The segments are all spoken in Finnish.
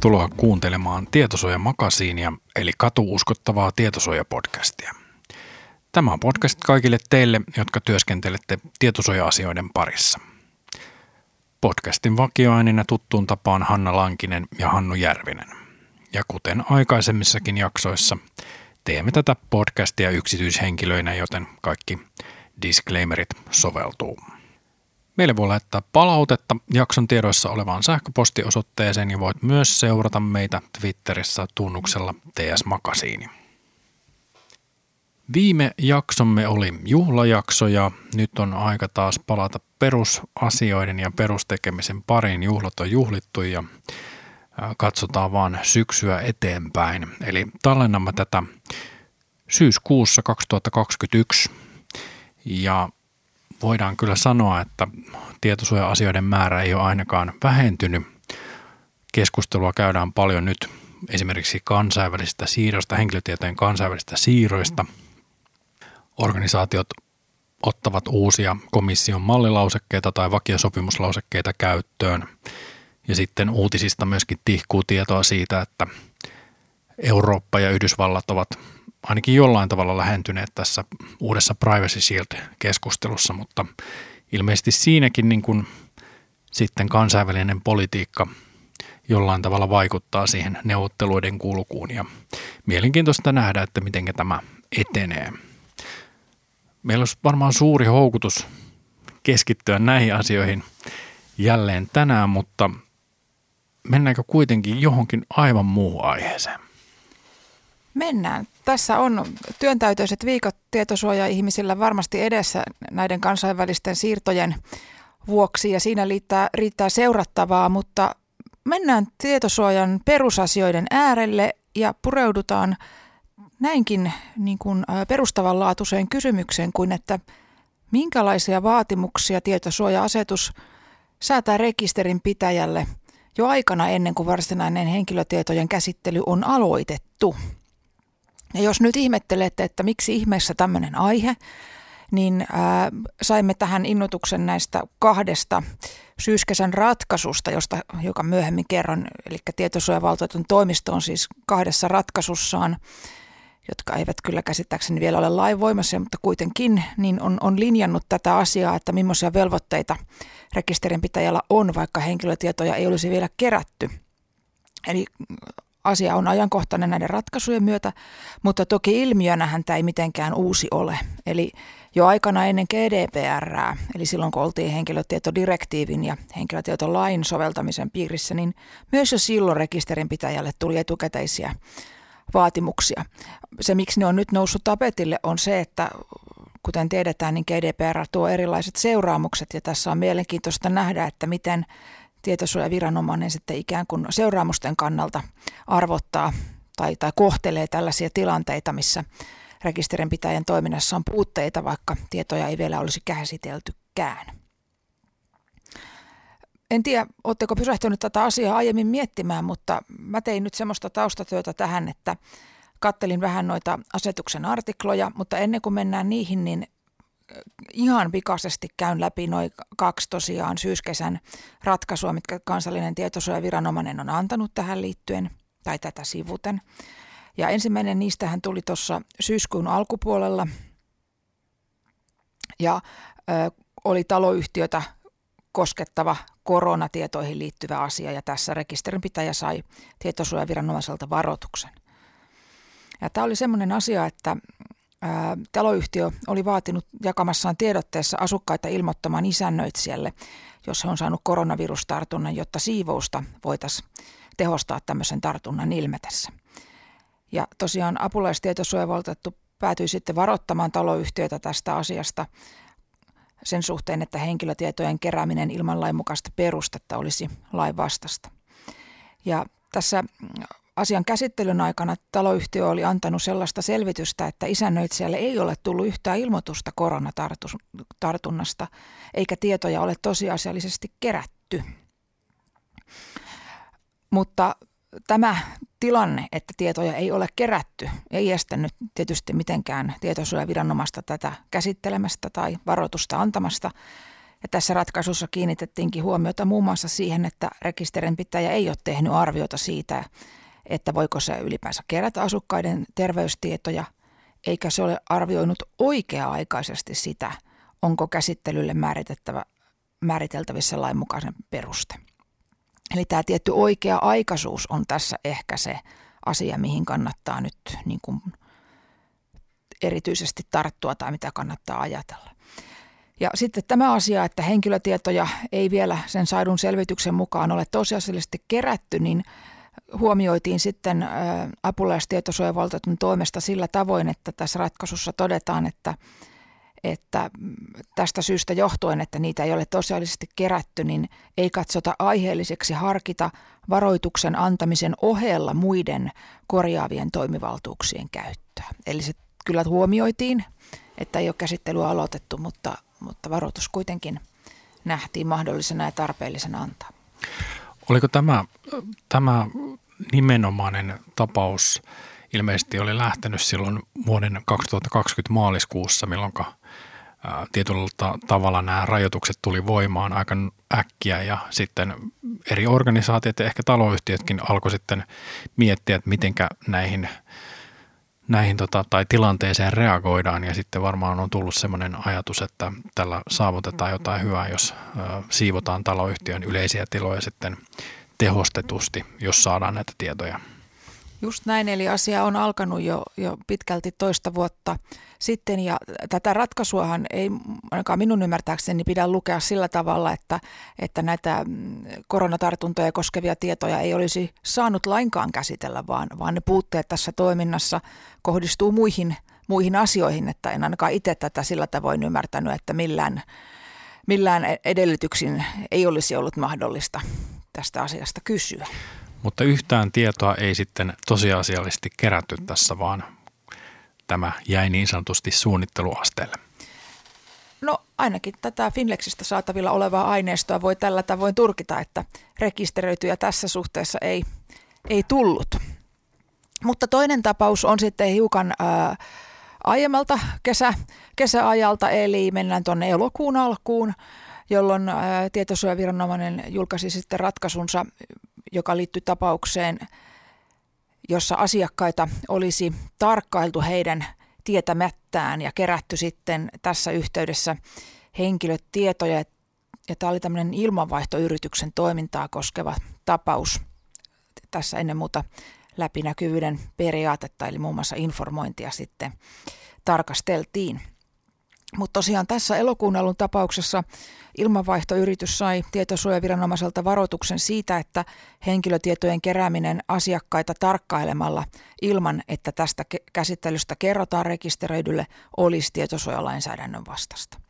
Tervetuloa kuuntelemaan Tietosuojamakasiinia eli katuuskottavaa tietosuojapodcastia. Tämä on podcast kaikille teille, jotka työskentelette tietosuoja-asioiden parissa. Podcastin vakioaineena tuttuun tapaan Hanna Lankinen ja Hannu Järvinen. Ja kuten aikaisemmissakin jaksoissa, teemme tätä podcastia yksityishenkilöinä, joten kaikki disclaimerit soveltuu. Meille voi laittaa palautetta jakson tiedoissa olevaan sähköpostiosoitteeseen ja voit myös seurata meitä Twitterissä tunnuksella TS Makasiini. Viime jaksomme oli juhlajakso ja nyt on aika taas palata perusasioiden ja perustekemisen pariin. Juhlat on juhlittu ja katsotaan vaan syksyä eteenpäin. Eli tallennamme tätä syyskuussa 2021 ja voidaan kyllä sanoa, että tietosuoja-asioiden määrä ei ole ainakaan vähentynyt. Keskustelua käydään paljon nyt esimerkiksi kansainvälisistä siirroista, henkilötietojen kansainvälisistä siirroista. Organisaatiot ottavat uusia komission mallilausekkeita tai vakiosopimuslausekkeita käyttöön. Ja sitten uutisista myöskin tihkuu tietoa siitä, että Eurooppa ja Yhdysvallat ovat ainakin jollain tavalla lähentyneet tässä uudessa Privacy Shield-keskustelussa, mutta ilmeisesti siinäkin niin kuin sitten kansainvälinen politiikka jollain tavalla vaikuttaa siihen neuvotteluiden kulkuun ja mielenkiintoista nähdä, että miten tämä etenee. Meillä olisi varmaan suuri houkutus keskittyä näihin asioihin jälleen tänään, mutta mennäänkö kuitenkin johonkin aivan muuhun aiheeseen? Mennään. Tässä on työntäytöiset viikot tietosuoja-ihmisillä varmasti edessä näiden kansainvälisten siirtojen vuoksi ja siinä riittää, riittää seurattavaa, mutta mennään tietosuojan perusasioiden äärelle ja pureudutaan näinkin niin kuin perustavanlaatuiseen kysymykseen kuin, että minkälaisia vaatimuksia tietosuoja-asetus säätää rekisterin pitäjälle jo aikana ennen kuin varsinainen henkilötietojen käsittely on aloitettu. Ja jos nyt ihmettelette, että miksi ihmeessä tämmöinen aihe, niin ää, saimme tähän innotuksen näistä kahdesta syyskesän ratkaisusta, josta joka myöhemmin kerron, eli tietosuojavaltuutetun toimisto on siis kahdessa ratkaisussaan, jotka eivät kyllä käsittääkseni vielä ole lainvoimassa, mutta kuitenkin niin on, on linjannut tätä asiaa, että millaisia velvoitteita rekisterinpitäjällä on, vaikka henkilötietoja ei olisi vielä kerätty. Eli asia on ajankohtainen näiden ratkaisujen myötä, mutta toki ilmiönähän tämä ei mitenkään uusi ole. Eli jo aikana ennen GDPR, eli silloin kun oltiin henkilötietodirektiivin ja henkilötietolain soveltamisen piirissä, niin myös jo silloin rekisterinpitäjälle tuli etukäteisiä vaatimuksia. Se, miksi ne on nyt noussut tapetille, on se, että kuten tiedetään, niin GDPR tuo erilaiset seuraamukset ja tässä on mielenkiintoista nähdä, että miten tietosuojaviranomainen sitten ikään kuin seuraamusten kannalta arvottaa tai, tai kohtelee tällaisia tilanteita, missä rekisterinpitäjän toiminnassa on puutteita, vaikka tietoja ei vielä olisi käsiteltykään. En tiedä, oletteko pysähtynyt tätä asiaa aiemmin miettimään, mutta mä tein nyt semmoista taustatyötä tähän, että kattelin vähän noita asetuksen artikloja, mutta ennen kuin mennään niihin, niin ihan pikaisesti käyn läpi noin kaksi tosiaan syyskesän ratkaisua, mitkä kansallinen tietosuojaviranomainen on antanut tähän liittyen tai tätä sivuten. Ja ensimmäinen niistähän tuli tuossa syyskuun alkupuolella ja ö, oli taloyhtiötä koskettava koronatietoihin liittyvä asia ja tässä rekisterinpitäjä sai tietosuojaviranomaiselta varoituksen. Ja tämä oli semmoinen asia, että ää, taloyhtiö oli vaatinut jakamassaan tiedotteessa asukkaita ilmoittamaan isännöitsijälle, jos he on saanut koronavirustartunnan, jotta siivousta voitaisiin tehostaa tämmöisen tartunnan ilmetessä. Ja tosiaan apulaistietosuojavaltuutettu päätyi sitten varoittamaan taloyhtiötä tästä asiasta sen suhteen, että henkilötietojen kerääminen ilman lainmukaista perustetta olisi lainvastasta. Ja tässä Asian käsittelyn aikana taloyhtiö oli antanut sellaista selvitystä, että isännöitsijälle ei ole tullut yhtään ilmoitusta koronatartunnasta, eikä tietoja ole tosiasiallisesti kerätty. Mutta tämä tilanne, että tietoja ei ole kerätty, ei estänyt tietysti mitenkään tietosuojaviranomaista tätä käsittelemästä tai varoitusta antamasta. Ja tässä ratkaisussa kiinnitettiinkin huomiota muun muassa siihen, että rekisterinpitäjä ei ole tehnyt arviota siitä, että voiko se ylipäänsä kerätä asukkaiden terveystietoja, eikä se ole arvioinut oikea-aikaisesti sitä, onko käsittelylle määritettävä, määriteltävissä lainmukaisen peruste. Eli tämä tietty oikea-aikaisuus on tässä ehkä se asia, mihin kannattaa nyt niin kuin erityisesti tarttua tai mitä kannattaa ajatella. Ja sitten tämä asia, että henkilötietoja ei vielä sen saadun selvityksen mukaan ole tosiasiallisesti kerätty, niin huomioitiin sitten apulaistietosuojavaltuutetun toimesta sillä tavoin, että tässä ratkaisussa todetaan, että, että tästä syystä johtuen, että niitä ei ole tosiaalisesti kerätty, niin ei katsota aiheelliseksi harkita varoituksen antamisen ohella muiden korjaavien toimivaltuuksien käyttöä. Eli se kyllä huomioitiin, että ei ole käsittelyä aloitettu, mutta, mutta varoitus kuitenkin nähtiin mahdollisena ja tarpeellisena antaa. Oliko tämä, tämä nimenomainen tapaus ilmeisesti oli lähtenyt silloin vuoden 2020 maaliskuussa, milloin tietyllä tavalla nämä rajoitukset tuli voimaan aika äkkiä ja sitten eri organisaatiot ja ehkä taloyhtiötkin alkoi sitten miettiä, että mitenkä näihin – näihin tota, tai tilanteeseen reagoidaan ja sitten varmaan on tullut sellainen ajatus, että tällä saavutetaan jotain hyvää, jos ö, siivotaan taloyhtiön yleisiä tiloja sitten tehostetusti, jos saadaan näitä tietoja. Just näin, eli asia on alkanut jo, jo pitkälti toista vuotta sitten ja tätä ratkaisuahan ei ainakaan minun ymmärtääkseni pidä lukea sillä tavalla, että, että näitä mm, koronatartuntoja koskevia tietoja ei olisi saanut lainkaan käsitellä, vaan, vaan ne puutteet tässä toiminnassa kohdistuu muihin, muihin asioihin, että en ainakaan itse tätä sillä tavoin ymmärtänyt, että millään, millään edellytyksin ei olisi ollut mahdollista tästä asiasta kysyä. Mutta yhtään tietoa ei sitten tosiasiallisesti kerätty tässä, vaan tämä jäi niin sanotusti suunnitteluasteelle. No ainakin tätä Finlexistä saatavilla olevaa aineistoa voi tällä tavoin turkita, että rekisteröityjä tässä suhteessa ei, ei tullut. Mutta toinen tapaus on sitten hiukan ää, aiemmalta kesä, kesäajalta, eli mennään tuonne elokuun alkuun, jolloin ää, tietosuojaviranomainen julkaisi sitten ratkaisunsa joka liittyi tapaukseen, jossa asiakkaita olisi tarkkailtu heidän tietämättään ja kerätty sitten tässä yhteydessä henkilötietoja. Ja tämä oli tämmöinen ilmanvaihtoyrityksen toimintaa koskeva tapaus. Tässä ennen muuta läpinäkyvyyden periaatetta, eli muun muassa informointia sitten tarkasteltiin. Mutta tosiaan tässä elokuun tapauksessa ilmanvaihtoyritys sai tietosuojaviranomaiselta varoituksen siitä, että henkilötietojen kerääminen asiakkaita tarkkailemalla ilman, että tästä käsittelystä kerrotaan rekisteröidylle, olisi tietosuojalainsäädännön vastasta.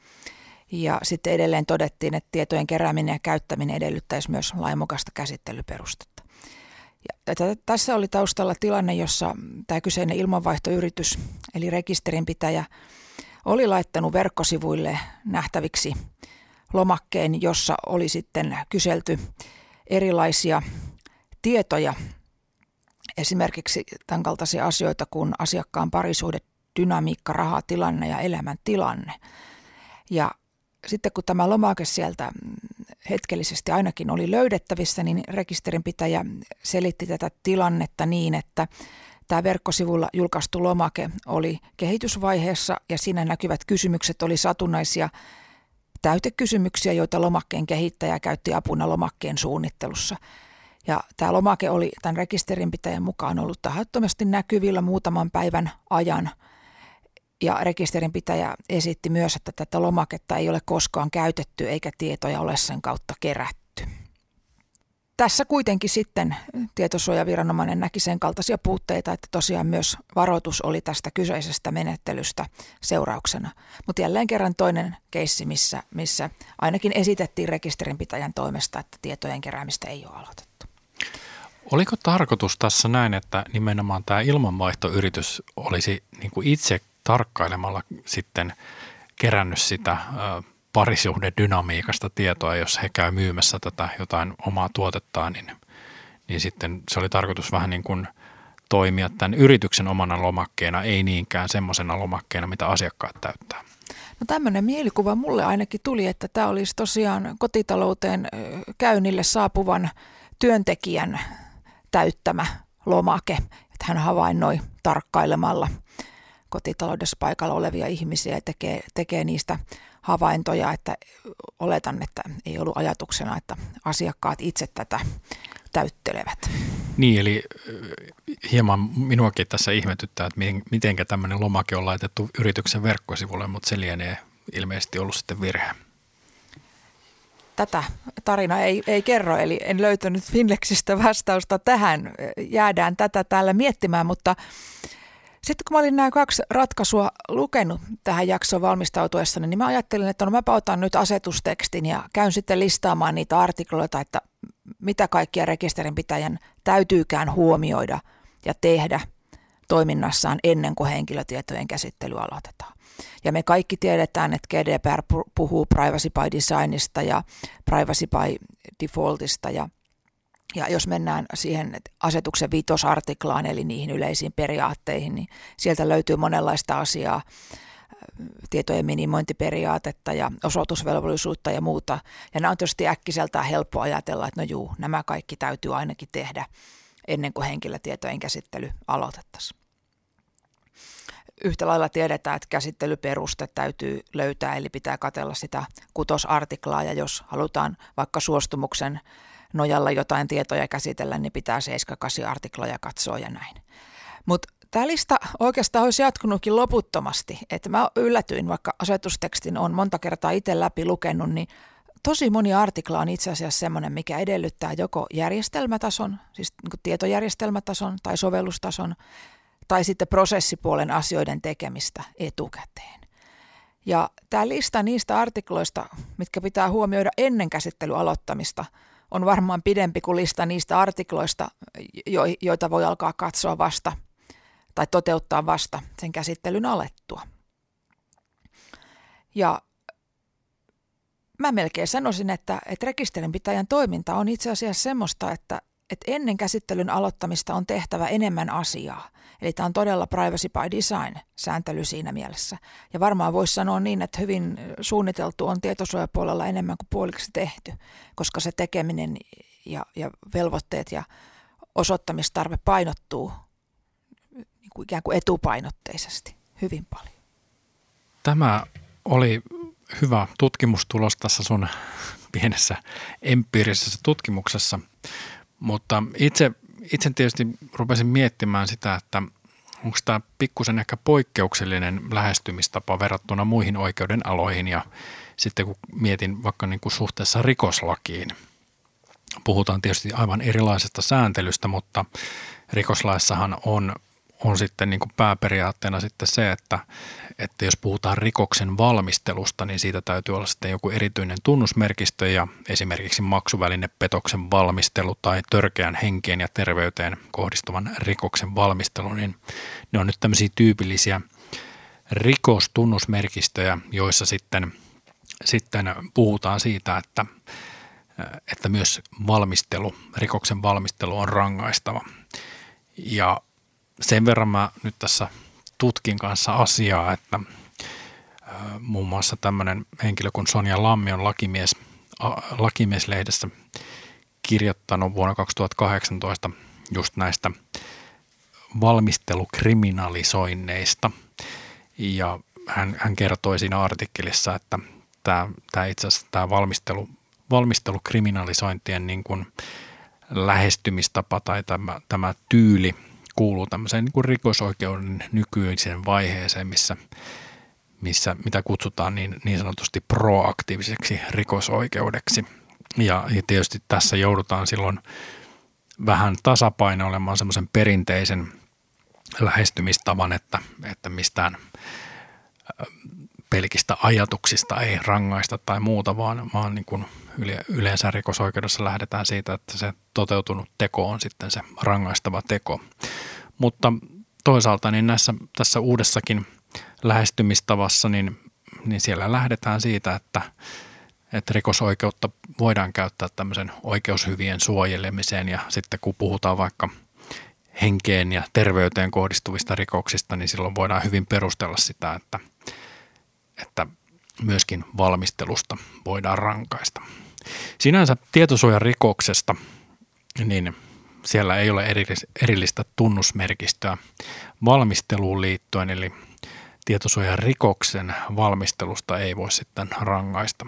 Ja sitten edelleen todettiin, että tietojen kerääminen ja käyttäminen edellyttäisi myös lainmukaista käsittelyperustetta. Ja tässä oli taustalla tilanne, jossa tämä kyseinen ilmanvaihtoyritys, eli rekisterinpitäjä, oli laittanut verkkosivuille nähtäviksi lomakkeen, jossa oli sitten kyselty erilaisia tietoja, esimerkiksi tämän kaltaisia asioita kuin asiakkaan parisuhde, dynamiikka, rahatilanne ja elämäntilanne. Ja sitten kun tämä lomake sieltä hetkellisesti ainakin oli löydettävissä, niin rekisterinpitäjä selitti tätä tilannetta niin, että Tämä verkkosivulla julkaistu lomake oli kehitysvaiheessa ja siinä näkyvät kysymykset oli satunnaisia täytekysymyksiä, joita lomakkeen kehittäjä käytti apuna lomakkeen suunnittelussa. Ja tämä lomake oli tämän rekisterinpitäjän mukaan ollut tahattomasti näkyvillä muutaman päivän ajan. Ja rekisterinpitäjä esitti myös, että tätä lomaketta ei ole koskaan käytetty eikä tietoja ole sen kautta kerätty tässä kuitenkin sitten tietosuojaviranomainen näki sen kaltaisia puutteita, että tosiaan myös varoitus oli tästä kyseisestä menettelystä seurauksena. Mutta jälleen kerran toinen keissi, missä, missä ainakin esitettiin rekisterinpitäjän toimesta, että tietojen keräämistä ei ole aloitettu. Oliko tarkoitus tässä näin, että nimenomaan tämä ilmanvaihtoyritys olisi niin kuin itse tarkkailemalla sitten kerännyt sitä dynamiikasta tietoa, jos he käy myymässä tätä jotain omaa tuotettaan, niin, niin sitten se oli tarkoitus vähän niin kuin toimia tämän yrityksen omana lomakkeena, ei niinkään semmoisena lomakkeena, mitä asiakkaat täyttää. No tämmöinen mielikuva mulle ainakin tuli, että tämä olisi tosiaan kotitalouteen käynnille saapuvan työntekijän täyttämä lomake. Että hän havainnoi tarkkailemalla kotitaloudessa paikalla olevia ihmisiä ja tekee, tekee niistä havaintoja, että oletan, että ei ollut ajatuksena, että asiakkaat itse tätä täyttelevät. Niin, eli hieman minuakin tässä ihmetyttää, että miten tämmöinen lomake on laitettu yrityksen verkkosivulle, mutta se lienee ilmeisesti ollut sitten virhe. Tätä tarina ei, ei kerro, eli en löytänyt Finlexistä vastausta tähän. Jäädään tätä täällä miettimään, mutta sitten kun mä olin nämä kaksi ratkaisua lukenut tähän jaksoon valmistautuessani, niin mä ajattelin, että no mä otan nyt asetustekstin ja käyn sitten listaamaan niitä artikloita, että mitä kaikkia rekisterinpitäjän täytyykään huomioida ja tehdä toiminnassaan ennen kuin henkilötietojen käsittely aloitetaan. Ja me kaikki tiedetään, että GDPR puhuu privacy by designista ja privacy by defaultista ja ja jos mennään siihen asetuksen viitosartiklaan, eli niihin yleisiin periaatteihin, niin sieltä löytyy monenlaista asiaa, tietojen minimointiperiaatetta ja osoitusvelvollisuutta ja muuta. Ja nämä on tietysti äkkiseltään helppo ajatella, että no juu, nämä kaikki täytyy ainakin tehdä ennen kuin henkilötietojen käsittely aloitettaisiin. Yhtä lailla tiedetään, että käsittelyperuste täytyy löytää, eli pitää katella sitä kutosartiklaa, ja jos halutaan vaikka suostumuksen nojalla jotain tietoja käsitellä, niin pitää 7-8 artikloja katsoa ja näin. Mutta tämä lista oikeastaan olisi jatkunutkin loputtomasti. Että mä yllätyin, vaikka asetustekstin on monta kertaa itse läpi lukenut, niin tosi moni artikla on itse asiassa sellainen, mikä edellyttää joko järjestelmätason, siis niin tietojärjestelmätason tai sovellustason, tai sitten prosessipuolen asioiden tekemistä etukäteen. Ja tämä lista niistä artikloista, mitkä pitää huomioida ennen käsittelyn aloittamista – on varmaan pidempi kuin lista niistä artikloista, joita voi alkaa katsoa vasta tai toteuttaa vasta sen käsittelyn alettua. Ja mä melkein sanoisin, että, että rekisterinpitäjän toiminta on itse asiassa semmoista, että, että ennen käsittelyn aloittamista on tehtävä enemmän asiaa. Eli tämä on todella privacy by design sääntely siinä mielessä. Ja varmaan voisi sanoa niin, että hyvin suunniteltu on tietosuojapuolella enemmän kuin puoliksi tehty, koska se tekeminen ja, ja velvoitteet ja osoittamistarve painottuu niin kuin ikään kuin etupainotteisesti hyvin paljon. Tämä oli hyvä tutkimustulos tässä sun pienessä empiirisessä tutkimuksessa, mutta itse itse tietysti rupesin miettimään sitä, että onko tämä pikkusen ehkä poikkeuksellinen lähestymistapa verrattuna muihin oikeuden aloihin ja sitten kun mietin vaikka niin kuin suhteessa rikoslakiin, puhutaan tietysti aivan erilaisesta sääntelystä, mutta rikoslaissahan on on sitten niin kuin pääperiaatteena sitten se, että, että jos puhutaan rikoksen valmistelusta, niin siitä täytyy olla sitten joku erityinen tunnusmerkistö ja esimerkiksi maksuvälinepetoksen valmistelu tai törkeän henkeen ja terveyteen kohdistuvan rikoksen valmistelu, niin ne on nyt tämmöisiä tyypillisiä rikostunnusmerkistöjä, joissa sitten, sitten puhutaan siitä, että, että myös valmistelu, rikoksen valmistelu on rangaistava. Ja sen verran mä nyt tässä tutkin kanssa asiaa, että muun muassa tämmöinen henkilö kuin Sonja Lammi on lakimies, lakimieslehdessä kirjoittanut vuonna 2018 just näistä valmistelukriminalisoinneista. Ja hän, hän kertoi siinä artikkelissa, että tämä, tämä itse asiassa tämä valmistelu, valmistelukriminalisointien niin kuin lähestymistapa tai tämä, tämä tyyli – kuuluu tämmöiseen niin kuin rikosoikeuden nykyiseen vaiheeseen, missä, missä mitä kutsutaan niin, niin sanotusti proaktiiviseksi rikosoikeudeksi. Ja, ja tietysti tässä joudutaan silloin vähän tasapainoilemaan semmoisen perinteisen lähestymistavan, että, että mistään pelkistä ajatuksista ei rangaista tai muuta, vaan, vaan niin kuin yleensä rikosoikeudessa lähdetään siitä, että se toteutunut teko on sitten se rangaistava teko. Mutta toisaalta niin näissä, tässä uudessakin lähestymistavassa, niin, niin siellä lähdetään siitä, että, että rikosoikeutta voidaan käyttää tämmöisen oikeushyvien suojelemiseen ja sitten kun puhutaan vaikka henkeen ja terveyteen kohdistuvista rikoksista, niin silloin voidaan hyvin perustella sitä, että, että myöskin valmistelusta voidaan rankaista. Sinänsä tietosuojarikoksesta, niin siellä ei ole erillistä tunnusmerkistöä valmisteluun liittyen, eli tietosuojarikoksen valmistelusta ei voi sitten rangaista.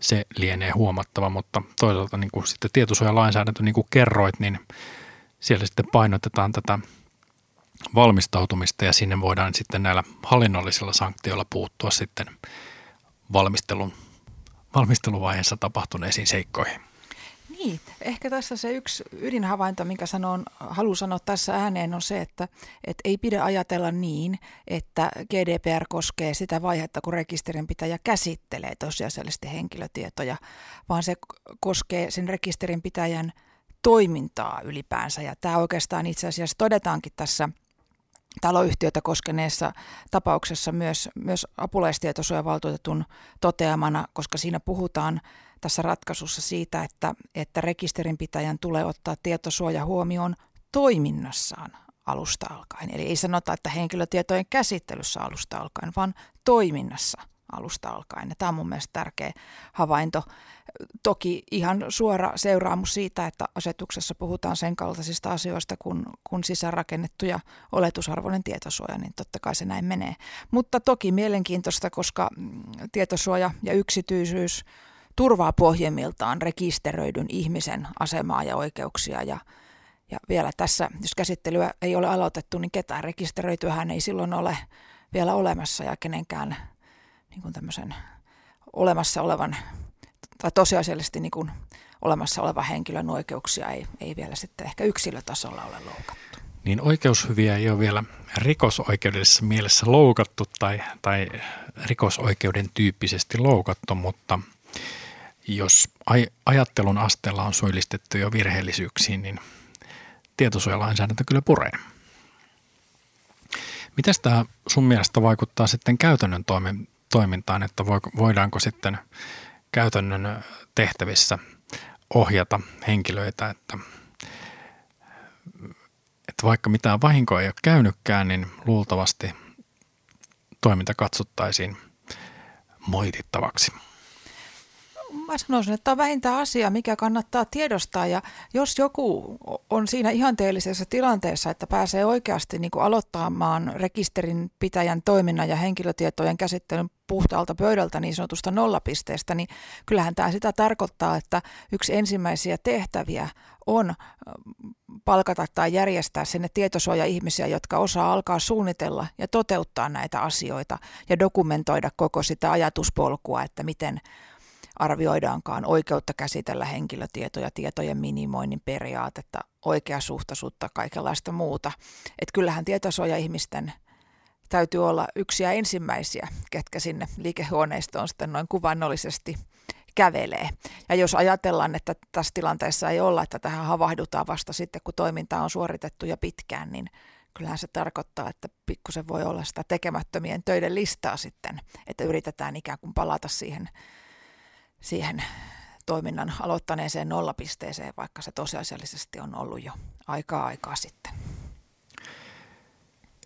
Se lienee huomattava, mutta toisaalta niin kuin sitten tietosuojalainsäädäntö, niin kuin kerroit, niin siellä sitten painotetaan tätä valmistautumista ja sinne voidaan sitten näillä hallinnollisilla sanktioilla puuttua sitten valmistelun, valmisteluvaiheessa tapahtuneisiin seikkoihin. Niin, ehkä tässä se yksi ydinhavainto, minkä sanon, haluan sanoa tässä ääneen, on se, että, että ei pidä ajatella niin, että GDPR koskee sitä vaihetta, kun rekisterinpitäjä käsittelee tosiasiallisesti henkilötietoja, vaan se koskee sen rekisterinpitäjän toimintaa ylipäänsä. Ja tämä oikeastaan itse asiassa todetaankin tässä taloyhtiötä koskeneessa tapauksessa myös, myös apulaistietosuojavaltuutetun toteamana, koska siinä puhutaan tässä ratkaisussa siitä, että, että rekisterinpitäjän tulee ottaa tietosuoja huomioon toiminnassaan alusta alkaen. Eli ei sanota, että henkilötietojen käsittelyssä alusta alkaen, vaan toiminnassa alusta alkaen. Ja tämä on mun mielestä tärkeä havainto. Toki ihan suora seuraamus siitä, että asetuksessa puhutaan sen kaltaisista asioista kuin, kuin sisäänrakennettu ja oletusarvoinen tietosuoja, niin totta kai se näin menee. Mutta toki mielenkiintoista, koska tietosuoja ja yksityisyys turvaa pohjimmiltaan rekisteröidyn ihmisen asemaa ja oikeuksia ja ja vielä tässä, jos käsittelyä ei ole aloitettu, niin ketään rekisteröityhän ei silloin ole vielä olemassa ja kenenkään niin kuin tämmöisen olemassa olevan tai tosiasiallisesti niin kuin olemassa olevan henkilön oikeuksia ei, ei vielä sitten ehkä yksilötasolla ole loukattu. Niin oikeushyviä ei ole vielä rikosoikeudellisessa mielessä loukattu tai, tai rikosoikeuden tyyppisesti loukattu, mutta – jos aj- ajattelun asteella on syyllistetty jo virheellisyyksiin, niin tietosuojalainsäädäntö kyllä puree. Miten tämä sun mielestä vaikuttaa sitten käytännön toimintaan, että voidaanko sitten käytännön tehtävissä ohjata henkilöitä, että, että vaikka mitään vahinkoa ei ole käynytkään, niin luultavasti toiminta katsottaisiin moitittavaksi mä sanoisin, että tämä on vähintään asia, mikä kannattaa tiedostaa. Ja jos joku on siinä ihanteellisessa tilanteessa, että pääsee oikeasti niin kuin aloittamaan rekisterin pitäjän toiminnan ja henkilötietojen käsittelyn puhtaalta pöydältä niin sanotusta nollapisteestä, niin kyllähän tämä sitä tarkoittaa, että yksi ensimmäisiä tehtäviä on palkata tai järjestää sinne tietosuoja-ihmisiä, jotka osaa alkaa suunnitella ja toteuttaa näitä asioita ja dokumentoida koko sitä ajatuspolkua, että miten arvioidaankaan oikeutta käsitellä henkilötietoja, tietojen minimoinnin periaatetta, oikeasuhtaisuutta, kaikenlaista muuta. Että kyllähän tietosuoja-ihmisten täytyy olla yksiä ensimmäisiä, ketkä sinne liikehuoneistoon sitten noin kuvannollisesti kävelee. Ja jos ajatellaan, että tässä tilanteessa ei olla, että tähän havahdutaan vasta sitten, kun toiminta on suoritettu ja pitkään, niin kyllähän se tarkoittaa, että pikkusen voi olla sitä tekemättömien töiden listaa sitten, että yritetään ikään kuin palata siihen siihen toiminnan aloittaneeseen nollapisteeseen, vaikka se tosiasiallisesti on ollut jo aikaa aikaa sitten.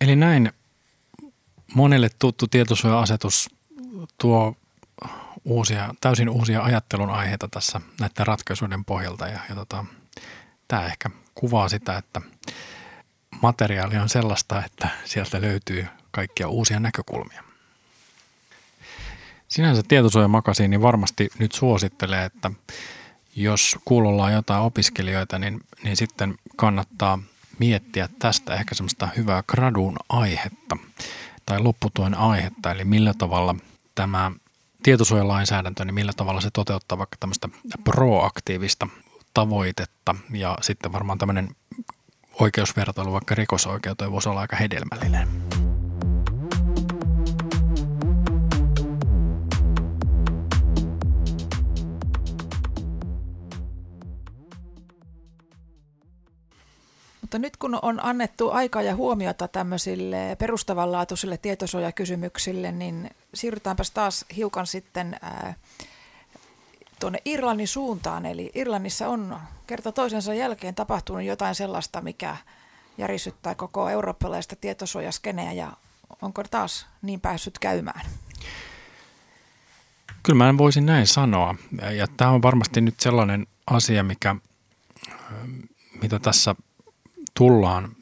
Eli näin monelle tuttu tietosuoja-asetus tuo uusia, täysin uusia ajattelun aiheita tässä näiden ratkaisuiden pohjalta ja, ja tota, tämä ehkä kuvaa sitä, että materiaali on sellaista, että sieltä löytyy kaikkia uusia näkökulmia. Sinänsä tietosuojamakasiini varmasti nyt suosittelee, että jos kuulolla on jotain opiskelijoita, niin, niin sitten kannattaa miettiä tästä ehkä semmoista hyvää gradun aihetta tai lopputuen aihetta, eli millä tavalla tämä tietosuojalainsäädäntö, niin millä tavalla se toteuttaa vaikka tämmöistä proaktiivista tavoitetta ja sitten varmaan tämmöinen oikeusvertailu vaikka rikosoikeuteen voisi olla aika hedelmällinen. Mutta nyt kun on annettu aikaa ja huomiota tämmöisille perustavanlaatuisille tietosuojakysymyksille, niin siirrytäänpäs taas hiukan sitten ää, tuonne Irlannin suuntaan. Eli Irlannissa on kerta toisensa jälkeen tapahtunut jotain sellaista, mikä järisyttää koko eurooppalaista tietosuojaskeneä ja onko taas niin päässyt käymään? Kyllä mä voisin näin sanoa. Ja tämä on varmasti nyt sellainen asia, mikä, mitä tässä tullaan,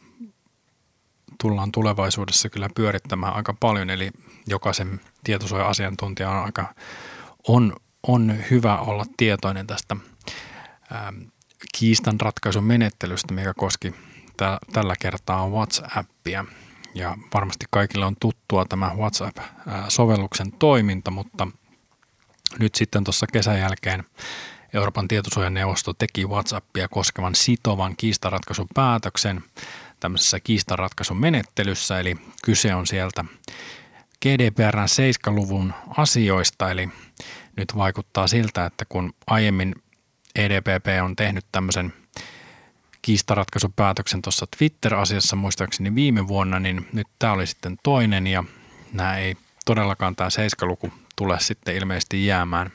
tullaan tulevaisuudessa kyllä pyörittämään aika paljon. Eli jokaisen tietosuoja-asiantuntijan on aika on, on hyvä olla tietoinen tästä kiistanratkaisumenettelystä, mikä koski tällä kertaa WhatsAppia. Ja varmasti kaikille on tuttua tämä WhatsApp-sovelluksen toiminta, mutta nyt sitten tuossa kesän jälkeen Euroopan tietosuojaneuvosto teki WhatsAppia koskevan sitovan kiistaratkaisupäätöksen tämmöisessä kiistaratkaisumenettelyssä, eli kyse on sieltä GDPRn 7-luvun asioista, eli nyt vaikuttaa siltä, että kun aiemmin EDPP on tehnyt tämmöisen kiistaratkaisupäätöksen tuossa Twitter-asiassa muistaakseni viime vuonna, niin nyt tämä oli sitten toinen ja nämä ei todellakaan tämä 7-luku tule sitten ilmeisesti jäämään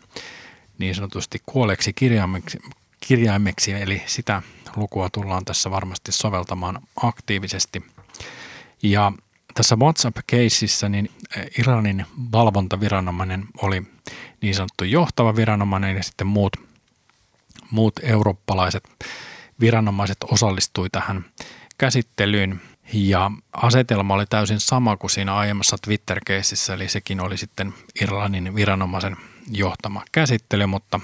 niin sanotusti kuolleeksi kirjaimeksi, kirjaimeksi, eli sitä lukua tullaan tässä varmasti soveltamaan aktiivisesti. Ja tässä WhatsApp-keississä niin Iranin valvontaviranomainen oli niin sanottu johtava viranomainen ja sitten muut, muut eurooppalaiset viranomaiset osallistui tähän käsittelyyn ja asetelma oli täysin sama kuin siinä aiemmassa Twitter-keississä, eli sekin oli sitten Irlannin viranomaisen johtama käsittely, mutta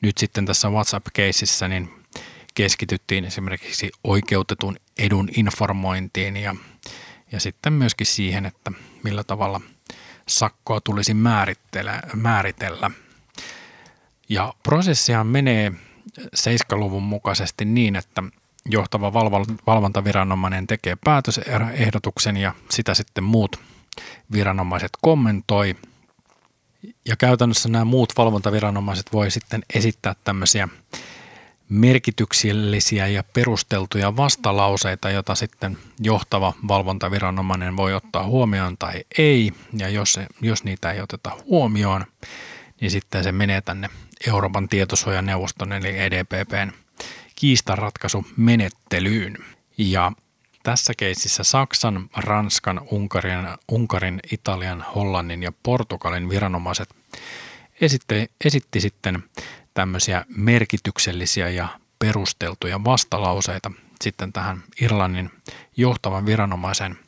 nyt sitten tässä WhatsApp-keississä niin keskityttiin esimerkiksi oikeutetun edun informointiin ja, ja sitten myöskin siihen, että millä tavalla sakkoa tulisi määritellä. määritellä. Ja prosessihan menee 7-luvun mukaisesti niin, että johtava valvontaviranomainen tekee päätösehdotuksen ja sitä sitten muut viranomaiset kommentoi. Ja käytännössä nämä muut valvontaviranomaiset voi sitten esittää tämmöisiä merkityksellisiä ja perusteltuja vastalauseita, joita sitten johtava valvontaviranomainen voi ottaa huomioon tai ei. Ja jos, se, jos niitä ei oteta huomioon, niin sitten se menee tänne Euroopan tietosuojaneuvoston eli EDPPn kiistanratkaisumenettelyyn. Ja tässä keississä Saksan, Ranskan, Unkarin, Unkarin, Italian, Hollannin ja Portugalin viranomaiset esitti, esitti sitten tämmöisiä merkityksellisiä ja perusteltuja vastalauseita sitten tähän Irlannin johtavan viranomaisen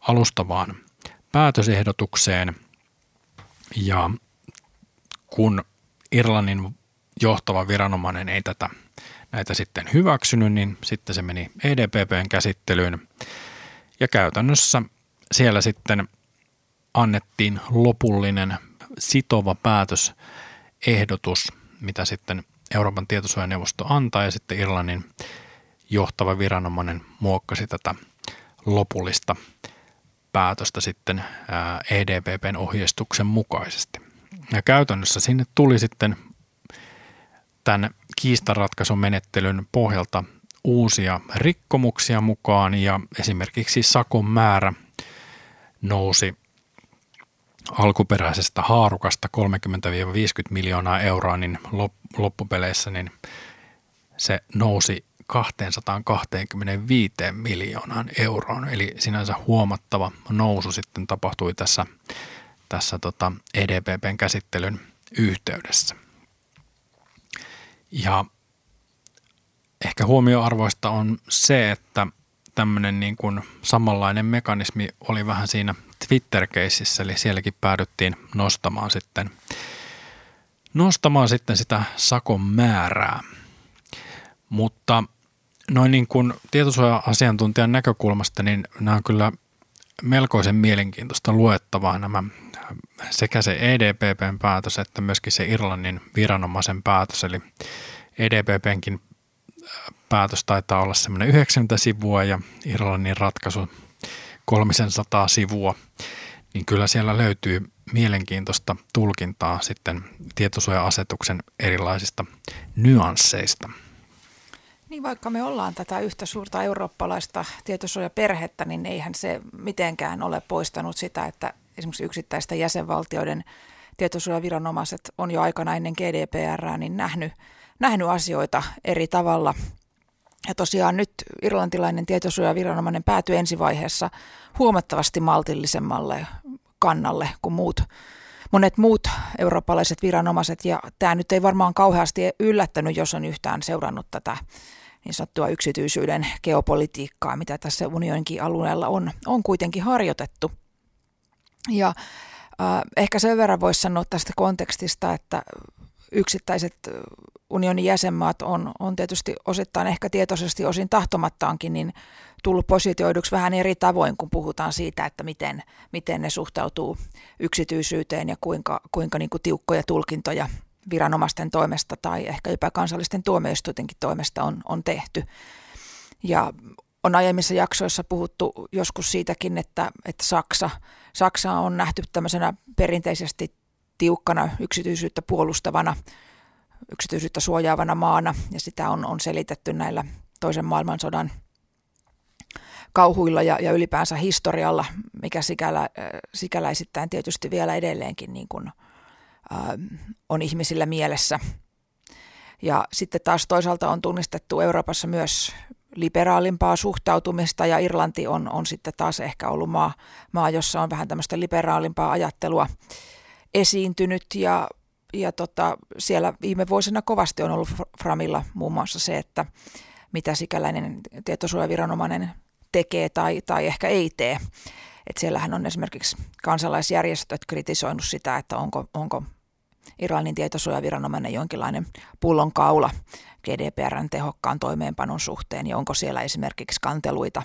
alustavaan päätösehdotukseen. Ja kun Irlannin johtava viranomainen ei tätä näitä sitten hyväksynyt, niin sitten se meni EDPPn käsittelyyn. Ja käytännössä siellä sitten annettiin lopullinen sitova päätösehdotus, mitä sitten Euroopan tietosuojaneuvosto antaa ja sitten Irlannin johtava viranomainen muokkasi tätä lopullista päätöstä sitten EDPPn ohjeistuksen mukaisesti. Ja käytännössä sinne tuli sitten tämän kiistaratkaisumenettelyn pohjalta uusia rikkomuksia mukaan ja esimerkiksi sakon määrä nousi alkuperäisestä haarukasta 30-50 miljoonaa euroa, niin loppupeleissä niin se nousi 225 miljoonaan euroon, eli sinänsä huomattava nousu sitten tapahtui tässä, tässä tota EDPPn käsittelyn yhteydessä. Ja ehkä huomioarvoista on se, että tämmöinen niin kuin samanlainen mekanismi oli vähän siinä Twitter-keississä, eli sielläkin päädyttiin nostamaan sitten, nostamaan sitten sitä sakon määrää. Mutta noin niin kuin tietosuoja-asiantuntijan näkökulmasta, niin nämä on kyllä melkoisen mielenkiintoista luettavaa nämä sekä se EDPPn päätös että myöskin se Irlannin viranomaisen päätös. Eli EDPPnkin päätös taitaa olla semmoinen 90 sivua ja Irlannin ratkaisu 300 sivua, niin kyllä siellä löytyy mielenkiintoista tulkintaa sitten tietosuoja-asetuksen erilaisista nyansseista. Niin vaikka me ollaan tätä yhtä suurta eurooppalaista tietosuojaperhettä, niin eihän se mitenkään ole poistanut sitä, että esimerkiksi yksittäisten jäsenvaltioiden tietosuojaviranomaiset on jo aikana ennen GDPR niin nähnyt, nähnyt asioita eri tavalla. Ja tosiaan nyt irlantilainen tietosuojaviranomainen päätyi ensivaiheessa huomattavasti maltillisemmalle kannalle kuin muut, monet muut eurooppalaiset viranomaiset, ja tämä nyt ei varmaan kauheasti yllättänyt, jos on yhtään seurannut tätä niin sanottua yksityisyyden geopolitiikkaa, mitä tässä unioninkin alueella on, on kuitenkin harjoitettu. Ja äh, ehkä sen verran voisi sanoa tästä kontekstista, että yksittäiset unionin jäsenmaat on, on tietysti osittain ehkä tietoisesti, osin tahtomattaankin, niin tullut positioiduksi vähän eri tavoin, kun puhutaan siitä, että miten, miten ne suhtautuu yksityisyyteen ja kuinka, kuinka niin kuin tiukkoja tulkintoja viranomaisten toimesta tai ehkä jopa kansallisten tuomioistuintenkin toimesta on, on tehty. Ja on aiemmissa jaksoissa puhuttu joskus siitäkin, että, että Saksa, Saksa on nähty tämmöisenä perinteisesti tiukkana yksityisyyttä puolustavana, yksityisyyttä suojaavana maana, ja sitä on, on selitetty näillä toisen maailmansodan kauhuilla ja, ja ylipäänsä historialla, mikä sikälä, äh, sikäläisittäin tietysti vielä edelleenkin niin kuin, on ihmisillä mielessä. Ja sitten taas toisaalta on tunnistettu Euroopassa myös liberaalimpaa suhtautumista ja Irlanti on, on sitten taas ehkä ollut maa, maa, jossa on vähän tämmöistä liberaalimpaa ajattelua esiintynyt ja, ja tota, siellä viime vuosina kovasti on ollut Framilla muun muassa se, että mitä sikäläinen tietosuojaviranomainen tekee tai, tai ehkä ei tee. Et siellähän on esimerkiksi kansalaisjärjestöt kritisoinut sitä, että onko, onko Irlannin tietosuojaviranomainen jonkinlainen pullonkaula GDPRn tehokkaan toimeenpanon suhteen ja onko siellä esimerkiksi kanteluita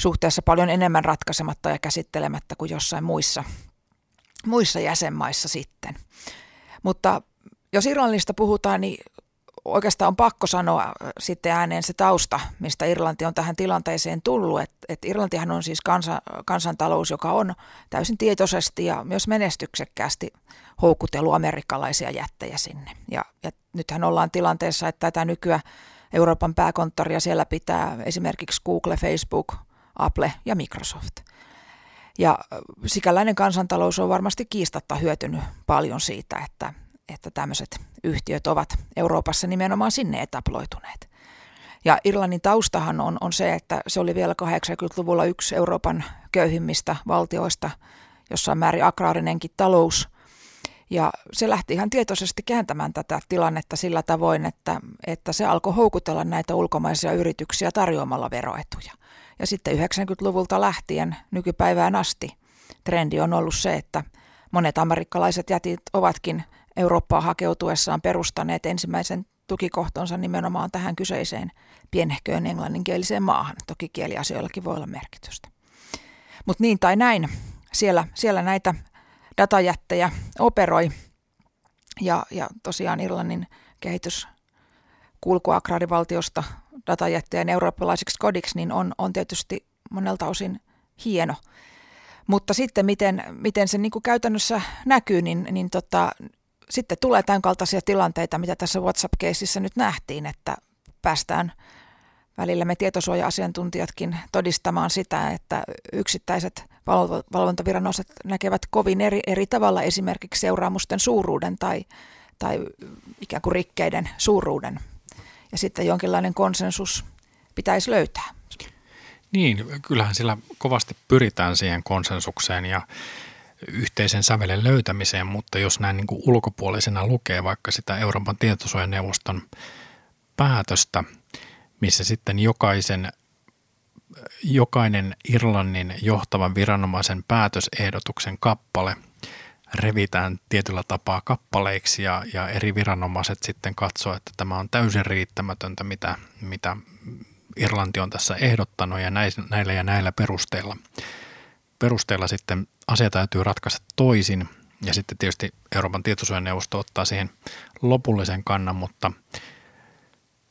suhteessa paljon enemmän ratkaisematta ja käsittelemättä kuin jossain muissa muissa jäsenmaissa sitten. Mutta jos Irlannista puhutaan, niin oikeastaan on pakko sanoa sitten ääneen se tausta, mistä Irlanti on tähän tilanteeseen tullut. Et, et Irlantihan on siis kansa, kansantalous, joka on täysin tietoisesti ja myös menestyksekkäästi houkutellut amerikkalaisia jättejä sinne. Ja, ja nythän ollaan tilanteessa, että tätä nykyään Euroopan pääkonttoria siellä pitää esimerkiksi Google, Facebook, Apple ja Microsoft – ja sikäläinen kansantalous on varmasti kiistatta hyötynyt paljon siitä, että, että tämmöiset yhtiöt ovat Euroopassa nimenomaan sinne etaploituneet. Ja Irlannin taustahan on, on se, että se oli vielä 80-luvulla yksi Euroopan köyhimmistä valtioista, jossain määrin agraarinenkin talous. Ja se lähti ihan tietoisesti kääntämään tätä tilannetta sillä tavoin, että, että se alkoi houkutella näitä ulkomaisia yrityksiä tarjoamalla veroetuja. Ja sitten 90-luvulta lähtien nykypäivään asti trendi on ollut se, että monet amerikkalaiset jätit ovatkin Eurooppaa hakeutuessaan perustaneet ensimmäisen tukikohtonsa nimenomaan tähän kyseiseen pienehköön englanninkieliseen maahan. Toki kieliasioillakin voi olla merkitystä. Mutta niin tai näin, siellä, siellä näitä datajättejä operoi ja, ja tosiaan Irlannin kehitys kulkuagraarivaltiosta datajätteen eurooppalaiseksi kodiksi, niin on, on tietysti monelta osin hieno. Mutta sitten miten, miten se niin kuin käytännössä näkyy, niin, niin tota, sitten tulee tämän kaltaisia tilanteita, mitä tässä WhatsApp-keississä nyt nähtiin, että päästään välillä me tietosuoja-asiantuntijatkin todistamaan sitä, että yksittäiset valvontaviranomaiset näkevät kovin eri, eri tavalla esimerkiksi seuraamusten suuruuden tai, tai ikään kuin rikkeiden suuruuden ja sitten jonkinlainen konsensus pitäisi löytää. Niin, kyllähän sillä kovasti pyritään siihen konsensukseen ja yhteisen sävelen löytämiseen, mutta jos näin niin kuin ulkopuolisena lukee vaikka sitä Euroopan tietosuojaneuvoston päätöstä, missä sitten jokaisen, jokainen Irlannin johtavan viranomaisen päätösehdotuksen kappale – revitään tietyllä tapaa kappaleiksi ja, ja eri viranomaiset sitten katsoo, että tämä on täysin riittämätöntä, mitä, mitä Irlanti on tässä ehdottanut ja näillä ja näillä perusteilla. Perusteilla sitten asia täytyy ratkaista toisin ja sitten tietysti Euroopan tietosuojaneuvosto ottaa siihen lopullisen kannan, mutta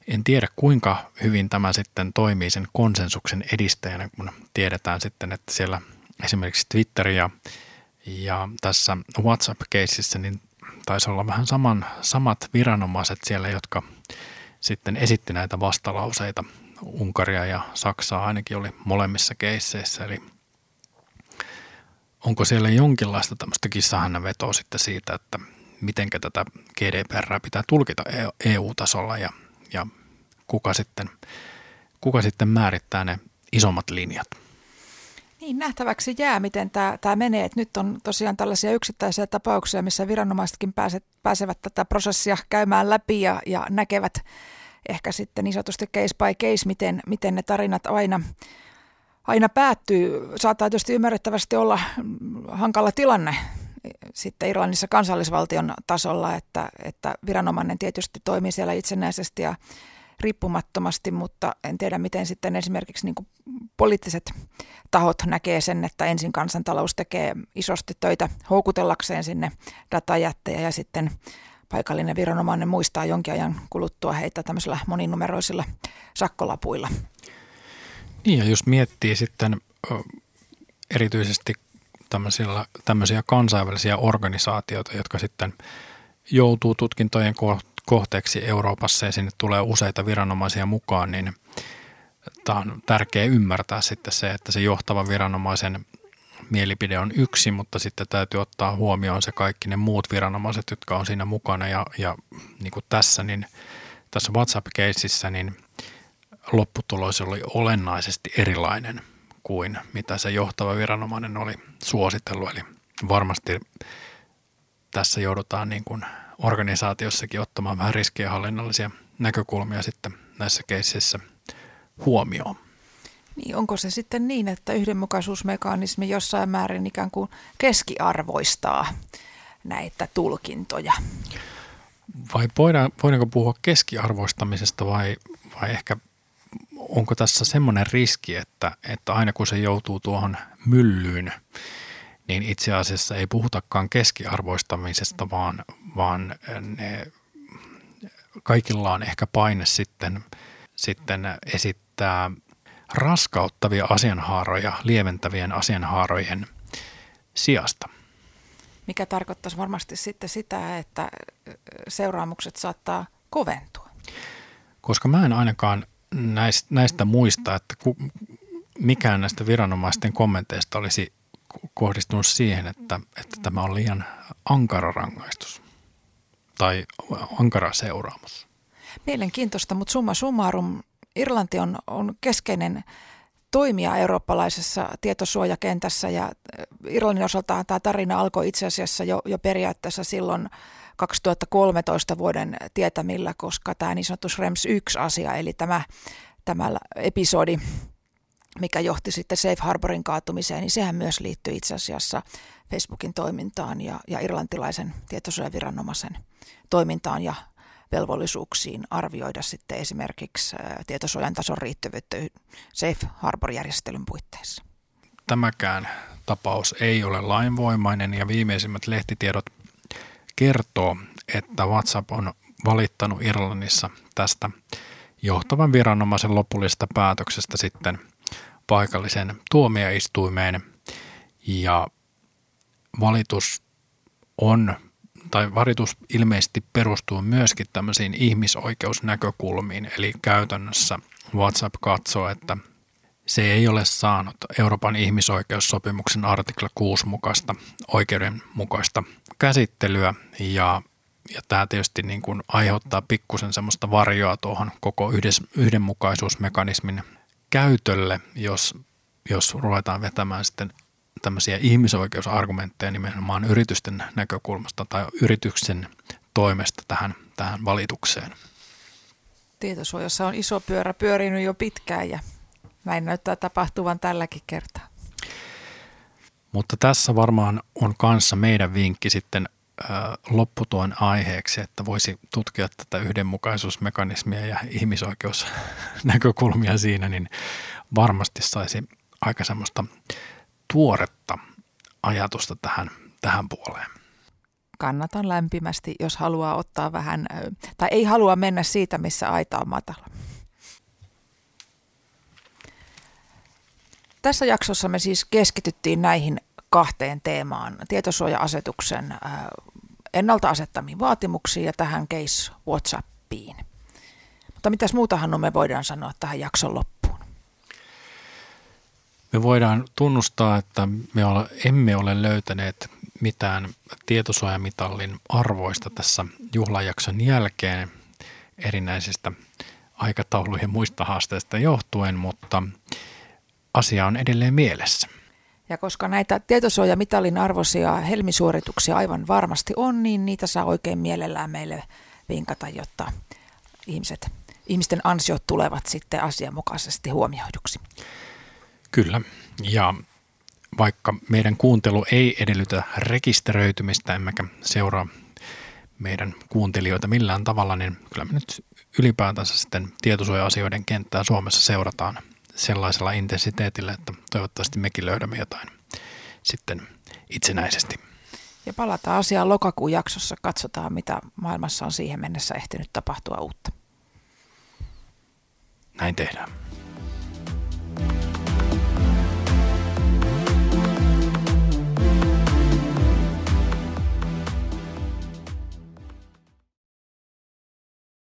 en tiedä kuinka hyvin tämä sitten toimii sen konsensuksen edistäjänä, kun tiedetään sitten, että siellä esimerkiksi Twitter ja ja tässä WhatsApp-keississä niin taisi olla vähän saman, samat viranomaiset siellä, jotka sitten esitti näitä vastalauseita. Unkaria ja Saksaa ainakin oli molemmissa keisseissä, eli onko siellä jonkinlaista tämmöistä vetoa sitten siitä, että miten tätä GDPR pitää tulkita EU-tasolla e ja, ja kuka, sitten, kuka sitten määrittää ne isommat linjat? Niin, nähtäväksi jää, miten tämä, tämä menee. Et nyt on tosiaan tällaisia yksittäisiä tapauksia, missä viranomaisetkin pääset, pääsevät tätä prosessia käymään läpi ja, ja näkevät ehkä sitten niin sanotusti case by case, miten, miten ne tarinat aina, aina päättyy. Saattaa tietysti ymmärrettävästi olla hankala tilanne sitten Irlannissa kansallisvaltion tasolla, että, että viranomainen tietysti toimii siellä itsenäisesti ja riippumattomasti, mutta en tiedä miten sitten esimerkiksi niin kuin poliittiset tahot näkee sen, että ensin kansantalous tekee isosti töitä houkutellakseen sinne datajättejä ja sitten paikallinen viranomainen muistaa jonkin ajan kuluttua heitä tämmöisillä moninumeroisilla sakkolapuilla. Niin ja jos miettii sitten erityisesti tämmöisiä kansainvälisiä organisaatioita, jotka sitten joutuu tutkintojen kohteeksi Euroopassa ja sinne tulee useita viranomaisia mukaan, niin tämä on tärkeää ymmärtää sitten se, että se johtava viranomaisen mielipide on yksi, mutta sitten täytyy ottaa huomioon se kaikki ne muut viranomaiset, jotka on siinä mukana. Ja, ja niin kuin tässä, niin tässä WhatsApp-keississä, niin lopputulos oli olennaisesti erilainen kuin mitä se johtava viranomainen oli suositellut. Eli varmasti tässä joudutaan niin kuin organisaatiossakin ottamaan vähän riskienhallinnallisia näkökulmia sitten näissä keisseissä huomioon. Niin, onko se sitten niin, että yhdenmukaisuusmekanismi jossain määrin ikään kuin keskiarvoistaa näitä tulkintoja? Vai voidaan, voidaanko puhua keskiarvoistamisesta vai, vai ehkä onko tässä semmoinen riski, että, että aina kun se joutuu tuohon myllyyn, niin itse asiassa ei puhutakaan keskiarvoistamisesta, vaan, vaan ne, kaikilla on ehkä paine sitten, sitten esittää raskauttavia asianhaaroja lieventävien asianhaarojen sijasta. Mikä tarkoittaisi varmasti sitten sitä, että seuraamukset saattaa koventua. Koska mä en ainakaan näistä, näistä muista, että ku, mikään näistä viranomaisten kommenteista olisi kohdistunut siihen, että, että tämä on liian ankara rangaistus tai ankara seuraamus. Mielenkiintoista, mutta summa summarum, Irlanti on, on keskeinen toimija eurooppalaisessa tietosuojakentässä. Ja Irlannin osalta tämä tarina alkoi itse asiassa jo, jo periaatteessa silloin 2013 vuoden tietämillä, koska tämä niin sanottu Schrems 1-asia, eli tämä, tämä episodi, mikä johti sitten Safe Harborin kaatumiseen, niin sehän myös liittyy itse asiassa Facebookin toimintaan ja, ja irlantilaisen tietosuojaviranomaisen toimintaan ja velvollisuuksiin arvioida sitten esimerkiksi tietosuojan tason riittävyyttä Safe Harbor-järjestelyn puitteissa. Tämäkään tapaus ei ole lainvoimainen ja viimeisimmät lehtitiedot kertoo, että WhatsApp on valittanut Irlannissa tästä johtavan viranomaisen lopullisesta päätöksestä sitten paikallisen tuomioistuimeen ja valitus on tai valitus ilmeisesti perustuu myöskin tämmöisiin ihmisoikeusnäkökulmiin, eli käytännössä WhatsApp katsoo, että se ei ole saanut Euroopan ihmisoikeussopimuksen artikla 6 mukaista oikeudenmukaista käsittelyä. Ja, ja tämä tietysti niin kuin aiheuttaa pikkusen semmoista varjoa tuohon koko yhdenmukaisuusmekanismin käytölle, jos, jos ruvetaan vetämään sitten tämmöisiä ihmisoikeusargumentteja nimenomaan yritysten näkökulmasta tai yrityksen toimesta tähän, tähän valitukseen. Tietosuojassa on iso pyörä pyörinyt jo pitkään ja näin näyttää tapahtuvan tälläkin kertaa. Mutta tässä varmaan on kanssa meidän vinkki sitten lopputuen aiheeksi, että voisi tutkia tätä yhdenmukaisuusmekanismia ja ihmisoikeusnäkökulmia siinä, niin varmasti saisi aika semmoista tuoretta ajatusta tähän, tähän puoleen. Kannatan lämpimästi, jos haluaa ottaa vähän, tai ei halua mennä siitä, missä aita on matala. Tässä jaksossa me siis keskityttiin näihin kahteen teemaan, tietosuoja-asetuksen ennalta asettamiin vaatimuksiin ja tähän case WhatsAppiin. Mutta mitäs muutahan me voidaan sanoa tähän jakson loppuun? Me voidaan tunnustaa, että me emme ole löytäneet mitään tietosuojamitallin arvoista tässä juhlajakson jälkeen erinäisistä aikataulujen muista haasteista johtuen, mutta asia on edelleen mielessä. Ja koska näitä tietosuojamitalin arvoisia helmisuorituksia aivan varmasti on, niin niitä saa oikein mielellään meille vinkata, jotta ihmiset, ihmisten ansiot tulevat sitten asianmukaisesti huomioiduksi. Kyllä, ja vaikka meidän kuuntelu ei edellytä rekisteröitymistä, emmekä seuraa meidän kuuntelijoita millään tavalla, niin kyllä me nyt ylipäätänsä sitten tietosuoja-asioiden kenttää Suomessa seurataan sellaisella intensiteetillä, että toivottavasti mekin löydämme jotain sitten itsenäisesti. Ja palataan asiaan lokakuun jaksossa, katsotaan mitä maailmassa on siihen mennessä ehtinyt tapahtua uutta. Näin tehdään.